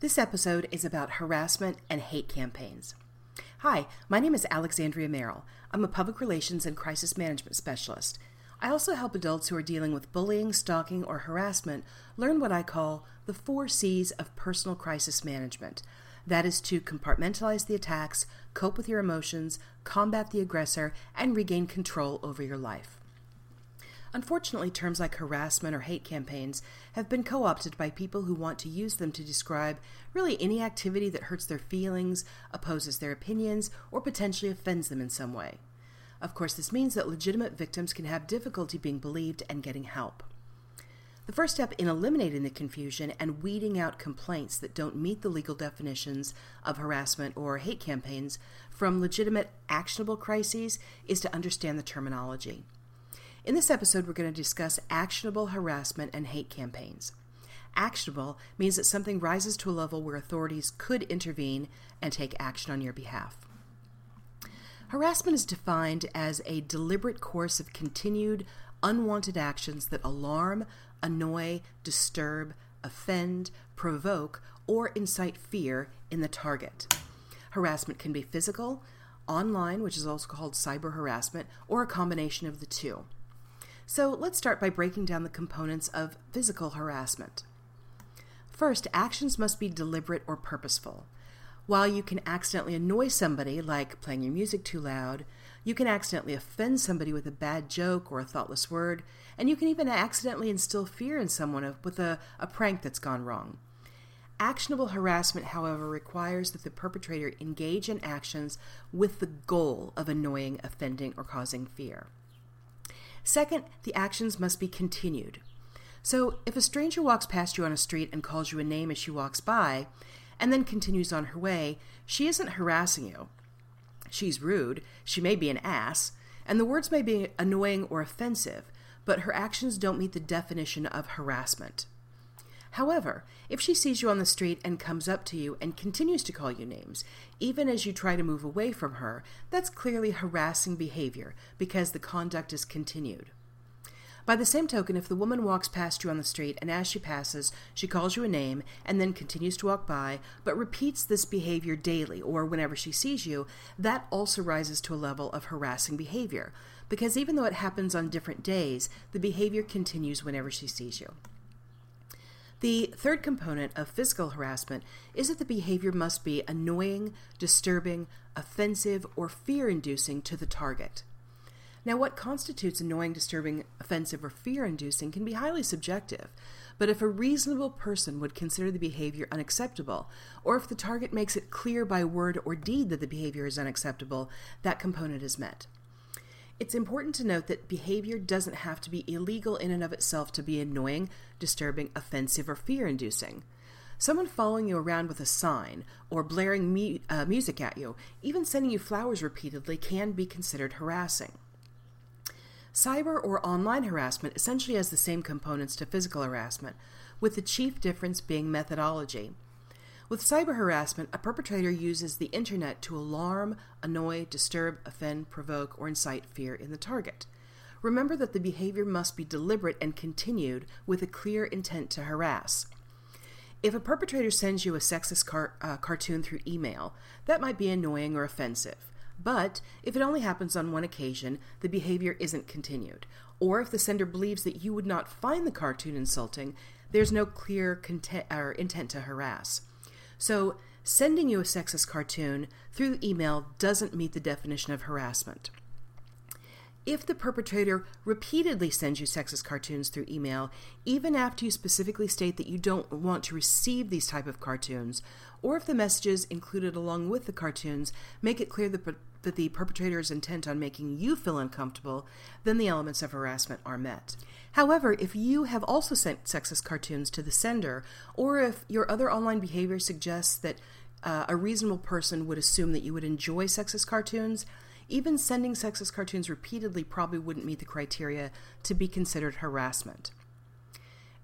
This episode is about harassment and hate campaigns. Hi, my name is Alexandrea Merrell. I'm a public relations and crisis management specialist. I also help adults who are dealing with bullying, stalking, or harassment learn what I call the four C's of personal crisis management. That is to compartmentalize the attacks, cope with your emotions, combat the aggressor, and regain control over your life. Unfortunately, terms like harassment or hate campaigns have been co opted by people who want to use them to describe really any activity that hurts their feelings, opposes their opinions, or potentially offends them in some way. Of course, this means that legitimate victims can have difficulty being believed and getting help. The first step in eliminating the confusion and weeding out complaints that don't meet the legal definitions of harassment or hate campaigns from legitimate actionable crises is to understand the terminology. In this episode, we're going to discuss actionable harassment and hate campaigns. Actionable means that something rises to a level where authorities could intervene and take action on your behalf. Harassment is defined as a deliberate course of continued, unwanted actions that alarm, annoy, disturb, offend, provoke, or incite fear in the target. Harassment can be physical, online, which is also called cyber harassment, or a combination of the two. So let's start by breaking down the components of physical harassment. First, actions must be deliberate or purposeful. While you can accidentally annoy somebody, like playing your music too loud, you can accidentally offend somebody with a bad joke or a thoughtless word, and you can even accidentally instill fear in someone with a, a prank that's gone wrong. Actionable harassment, however, requires that the perpetrator engage in actions with the goal of annoying, offending, or causing fear. Second, the actions must be continued. So, if a stranger walks past you on a street and calls you a name as she walks by, and then continues on her way, she isn't harassing you. She's rude, she may be an ass, and the words may be annoying or offensive, but her actions don't meet the definition of harassment. However, if she sees you on the street and comes up to you and continues to call you names, even as you try to move away from her, that's clearly harassing behavior because the conduct is continued. By the same token, if the woman walks past you on the street and as she passes, she calls you a name and then continues to walk by, but repeats this behavior daily or whenever she sees you, that also rises to a level of harassing behavior, because even though it happens on different days, the behavior continues whenever she sees you. The third component of physical harassment is that the behavior must be annoying, disturbing, offensive, or fear inducing to the target. Now, what constitutes annoying, disturbing, offensive, or fear inducing can be highly subjective, but if a reasonable person would consider the behavior unacceptable, or if the target makes it clear by word or deed that the behavior is unacceptable, that component is met. It's important to note that behavior doesn't have to be illegal in and of itself to be annoying, disturbing, offensive, or fear inducing. Someone following you around with a sign or blaring mu- uh, music at you, even sending you flowers repeatedly, can be considered harassing. Cyber or online harassment essentially has the same components to physical harassment, with the chief difference being methodology. With cyber harassment, a perpetrator uses the internet to alarm, annoy, disturb, offend, provoke, or incite fear in the target. Remember that the behavior must be deliberate and continued with a clear intent to harass. If a perpetrator sends you a sexist car- uh, cartoon through email, that might be annoying or offensive. But if it only happens on one occasion, the behavior isn't continued. Or if the sender believes that you would not find the cartoon insulting, there's no clear content- or intent to harass. So, sending you a sexist cartoon through email doesn't meet the definition of harassment. If the perpetrator repeatedly sends you sexist cartoons through email, even after you specifically state that you don't want to receive these type of cartoons, or if the messages included along with the cartoons make it clear that, that the perpetrator is intent on making you feel uncomfortable, then the elements of harassment are met. However, if you have also sent sexist cartoons to the sender, or if your other online behavior suggests that uh, a reasonable person would assume that you would enjoy sexist cartoons, even sending sexist cartoons repeatedly probably wouldn't meet the criteria to be considered harassment.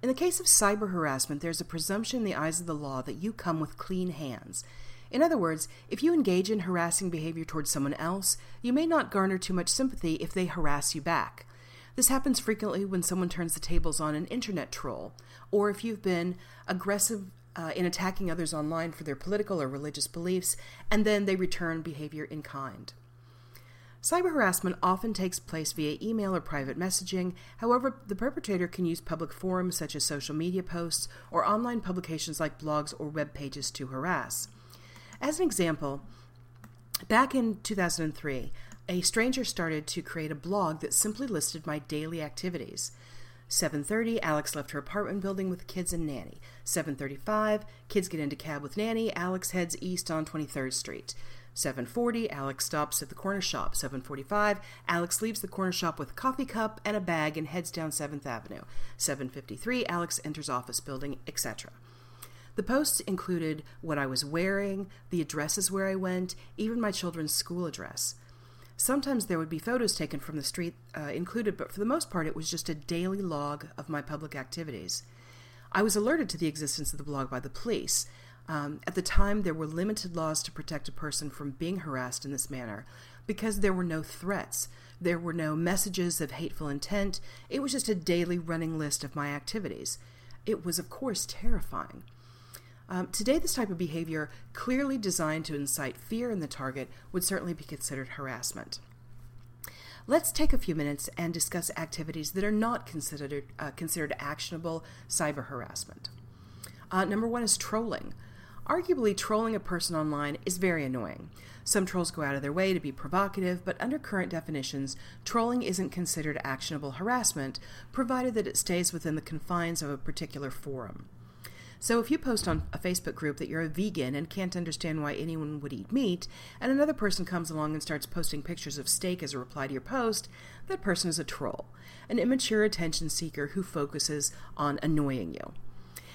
In the case of cyber harassment, there's a presumption in the eyes of the law that you come with clean hands. In other words, if you engage in harassing behavior towards someone else, you may not garner too much sympathy if they harass you back. This happens frequently when someone turns the tables on an internet troll, or if you've been aggressive uh, in attacking others online for their political or religious beliefs, and then they return behavior in kind. Cyber harassment often takes place via email or private messaging. However, the perpetrator can use public forums such as social media posts or online publications like blogs or web pages to harass. As an example, back in 2003, a stranger started to create a blog that simply listed my daily activities. 7:30 Alex left her apartment building with kids and nanny. 7:35 kids get into cab with nanny. Alex heads east on 23rd Street. 7:40 Alex stops at the corner shop. 7:45 Alex leaves the corner shop with a coffee cup and a bag and heads down 7th Avenue. 7:53 Alex enters office building, etc. The posts included what I was wearing, the addresses where I went, even my children's school address. Sometimes there would be photos taken from the street uh, included, but for the most part, it was just a daily log of my public activities. I was alerted to the existence of the blog by the police. Um, at the time, there were limited laws to protect a person from being harassed in this manner because there were no threats. There were no messages of hateful intent. It was just a daily running list of my activities. It was, of course, terrifying. Um, today, this type of behavior, clearly designed to incite fear in the target, would certainly be considered harassment. Let's take a few minutes and discuss activities that are not considered, uh, considered actionable cyber harassment. Uh, number one is trolling. Arguably, trolling a person online is very annoying. Some trolls go out of their way to be provocative, but under current definitions, trolling isn't considered actionable harassment, provided that it stays within the confines of a particular forum. So if you post on a Facebook group that you're a vegan and can't understand why anyone would eat meat, and another person comes along and starts posting pictures of steak as a reply to your post, that person is a troll, an immature attention seeker who focuses on annoying you.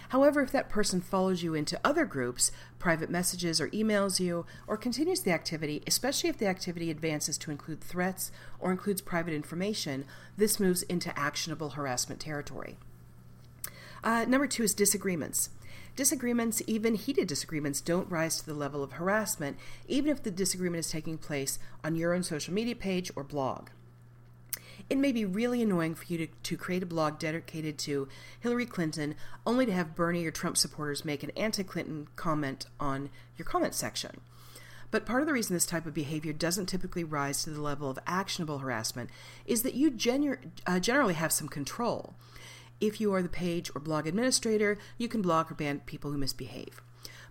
However, if that person follows you into other groups, private messages, or emails you, or continues the activity, especially if the activity advances to include threats or includes private information, this moves into actionable harassment territory. Uh, number two is disagreements. Disagreements, even heated disagreements, don't rise to the level of harassment, even if the disagreement is taking place on your own social media page or blog. It may be really annoying for you to, to create a blog dedicated to Hillary Clinton only to have Bernie or Trump supporters make an anti Clinton comment on your comment section. But part of the reason this type of behavior doesn't typically rise to the level of actionable harassment is that you genu- uh, generally have some control. If you are the page or blog administrator, you can block or ban people who misbehave.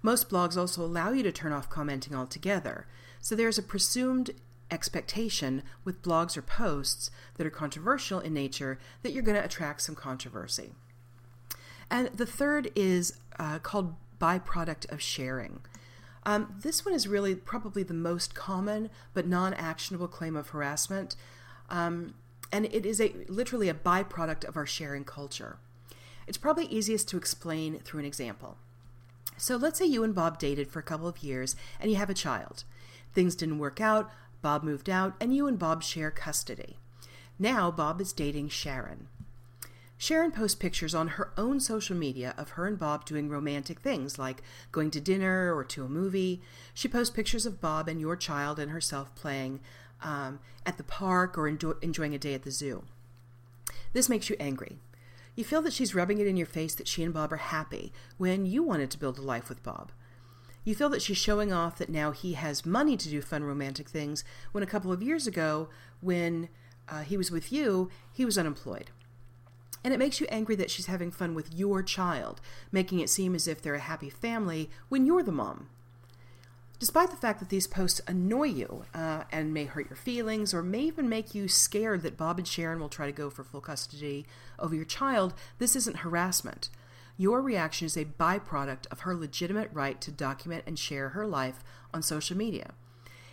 Most blogs also allow you to turn off commenting altogether, so there's a presumed expectation with blogs or posts that are controversial in nature that you're going to attract some controversy. And the third is uh, called byproduct of sharing. Um, this one is really probably the most common but non actionable claim of harassment. Um, and it is a literally a byproduct of our sharing culture. It's probably easiest to explain through an example. So let's say you and Bob dated for a couple of years and you have a child. Things didn't work out, Bob moved out, and you and Bob share custody. Now Bob is dating Sharon. Sharon posts pictures on her own social media of her and Bob doing romantic things like going to dinner or to a movie. She posts pictures of Bob and your child and herself playing um, at the park or enjoy- enjoying a day at the zoo. This makes you angry. You feel that she's rubbing it in your face that she and Bob are happy when you wanted to build a life with Bob. You feel that she's showing off that now he has money to do fun romantic things when a couple of years ago, when uh, he was with you, he was unemployed. And it makes you angry that she's having fun with your child, making it seem as if they're a happy family when you're the mom. Despite the fact that these posts annoy you uh, and may hurt your feelings or may even make you scared that Bob and Sharon will try to go for full custody over your child, this isn't harassment. Your reaction is a byproduct of her legitimate right to document and share her life on social media.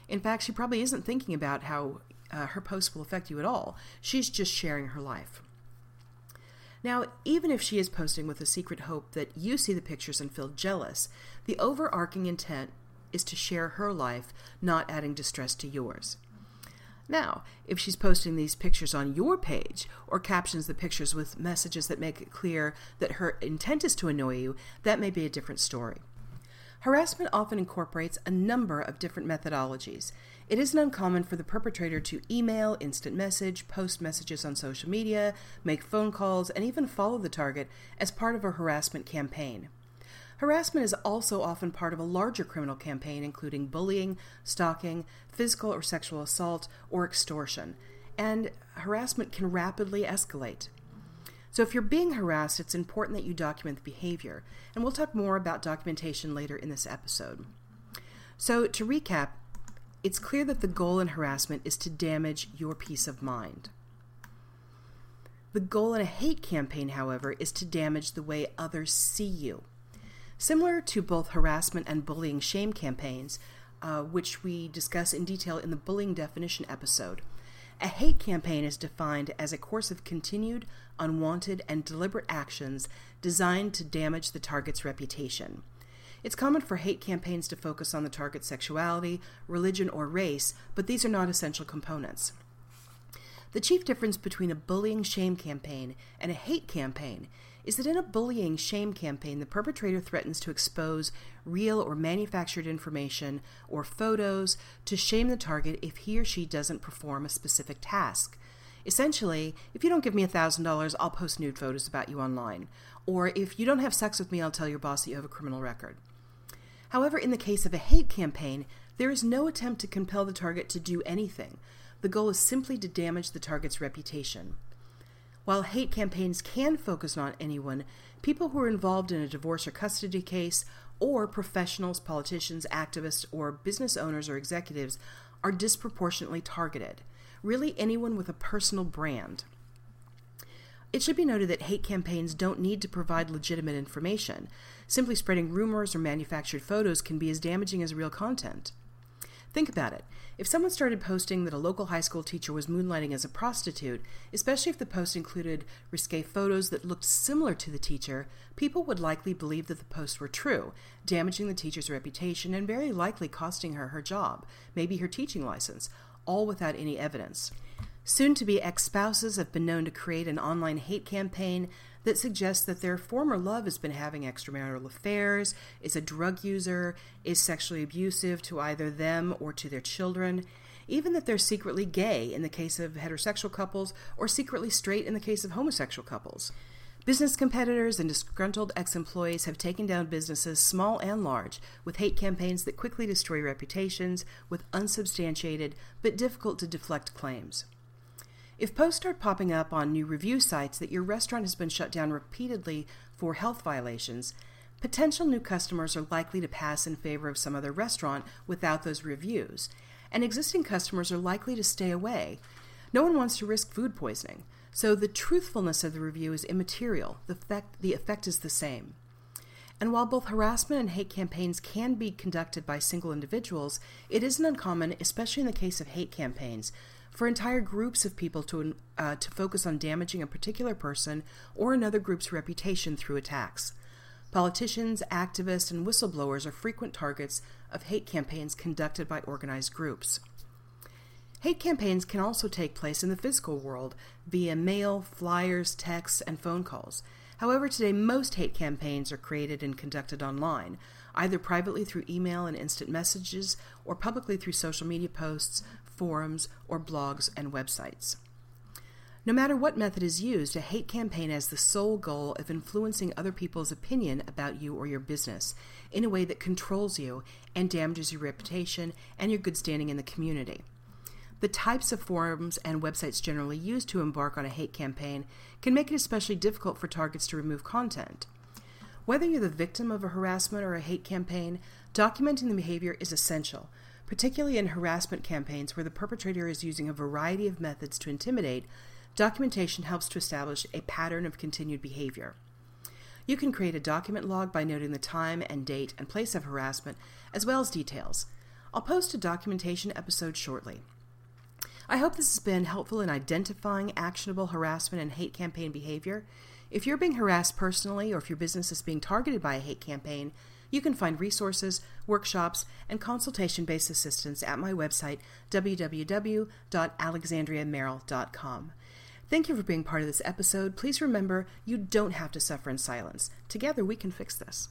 In fact, she probably isn't thinking about how uh, her posts will affect you at all. She's just sharing her life. Now, even if she is posting with a secret hope that you see the pictures and feel jealous, the overarching intent is to share her life, not adding distress to yours. Now, if she's posting these pictures on your page or captions the pictures with messages that make it clear that her intent is to annoy you, that may be a different story. Harassment often incorporates a number of different methodologies. It isn't uncommon for the perpetrator to email, instant message, post messages on social media, make phone calls, and even follow the target as part of a harassment campaign. Harassment is also often part of a larger criminal campaign, including bullying, stalking, physical or sexual assault, or extortion. And harassment can rapidly escalate. So, if you're being harassed, it's important that you document the behavior. And we'll talk more about documentation later in this episode. So, to recap, it's clear that the goal in harassment is to damage your peace of mind. The goal in a hate campaign, however, is to damage the way others see you. Similar to both harassment and bullying shame campaigns, uh, which we discuss in detail in the bullying definition episode, a hate campaign is defined as a course of continued, unwanted, and deliberate actions designed to damage the target's reputation. It's common for hate campaigns to focus on the target's sexuality, religion, or race, but these are not essential components. The chief difference between a bullying shame campaign and a hate campaign is that in a bullying shame campaign, the perpetrator threatens to expose real or manufactured information or photos to shame the target if he or she doesn't perform a specific task. Essentially, if you don't give me $1,000, I'll post nude photos about you online. Or if you don't have sex with me, I'll tell your boss that you have a criminal record. However, in the case of a hate campaign, there is no attempt to compel the target to do anything. The goal is simply to damage the target's reputation. While hate campaigns can focus on anyone, people who are involved in a divorce or custody case, or professionals, politicians, activists, or business owners or executives are disproportionately targeted. Really, anyone with a personal brand. It should be noted that hate campaigns don't need to provide legitimate information. Simply spreading rumors or manufactured photos can be as damaging as real content. Think about it. If someone started posting that a local high school teacher was moonlighting as a prostitute, especially if the post included risque photos that looked similar to the teacher, people would likely believe that the posts were true, damaging the teacher's reputation and very likely costing her her job, maybe her teaching license, all without any evidence. Soon to be ex spouses have been known to create an online hate campaign that suggests that their former love has been having extramarital affairs, is a drug user, is sexually abusive to either them or to their children, even that they're secretly gay in the case of heterosexual couples or secretly straight in the case of homosexual couples. Business competitors and disgruntled ex employees have taken down businesses, small and large, with hate campaigns that quickly destroy reputations with unsubstantiated but difficult to deflect claims. If posts start popping up on new review sites that your restaurant has been shut down repeatedly for health violations, potential new customers are likely to pass in favor of some other restaurant without those reviews, and existing customers are likely to stay away. No one wants to risk food poisoning, so the truthfulness of the review is immaterial. The effect, the effect is the same. And while both harassment and hate campaigns can be conducted by single individuals, it isn't uncommon, especially in the case of hate campaigns, for entire groups of people to, uh, to focus on damaging a particular person or another group's reputation through attacks. Politicians, activists, and whistleblowers are frequent targets of hate campaigns conducted by organized groups. Hate campaigns can also take place in the physical world via mail, flyers, texts, and phone calls. However, today most hate campaigns are created and conducted online, either privately through email and instant messages or publicly through social media posts, forums, or blogs and websites. No matter what method is used, a hate campaign has the sole goal of influencing other people's opinion about you or your business in a way that controls you and damages your reputation and your good standing in the community. The types of forums and websites generally used to embark on a hate campaign can make it especially difficult for targets to remove content. Whether you're the victim of a harassment or a hate campaign, documenting the behavior is essential particularly in harassment campaigns where the perpetrator is using a variety of methods to intimidate, documentation helps to establish a pattern of continued behavior. You can create a document log by noting the time and date and place of harassment, as well as details. I'll post a documentation episode shortly. I hope this has been helpful in identifying actionable harassment and hate campaign behavior. If you're being harassed personally or if your business is being targeted by a hate campaign, you can find resources, workshops, and consultation based assistance at my website, www.alexandreamerrell.com. Thank you for being part of this episode. Please remember, you don't have to suffer in silence. Together, we can fix this.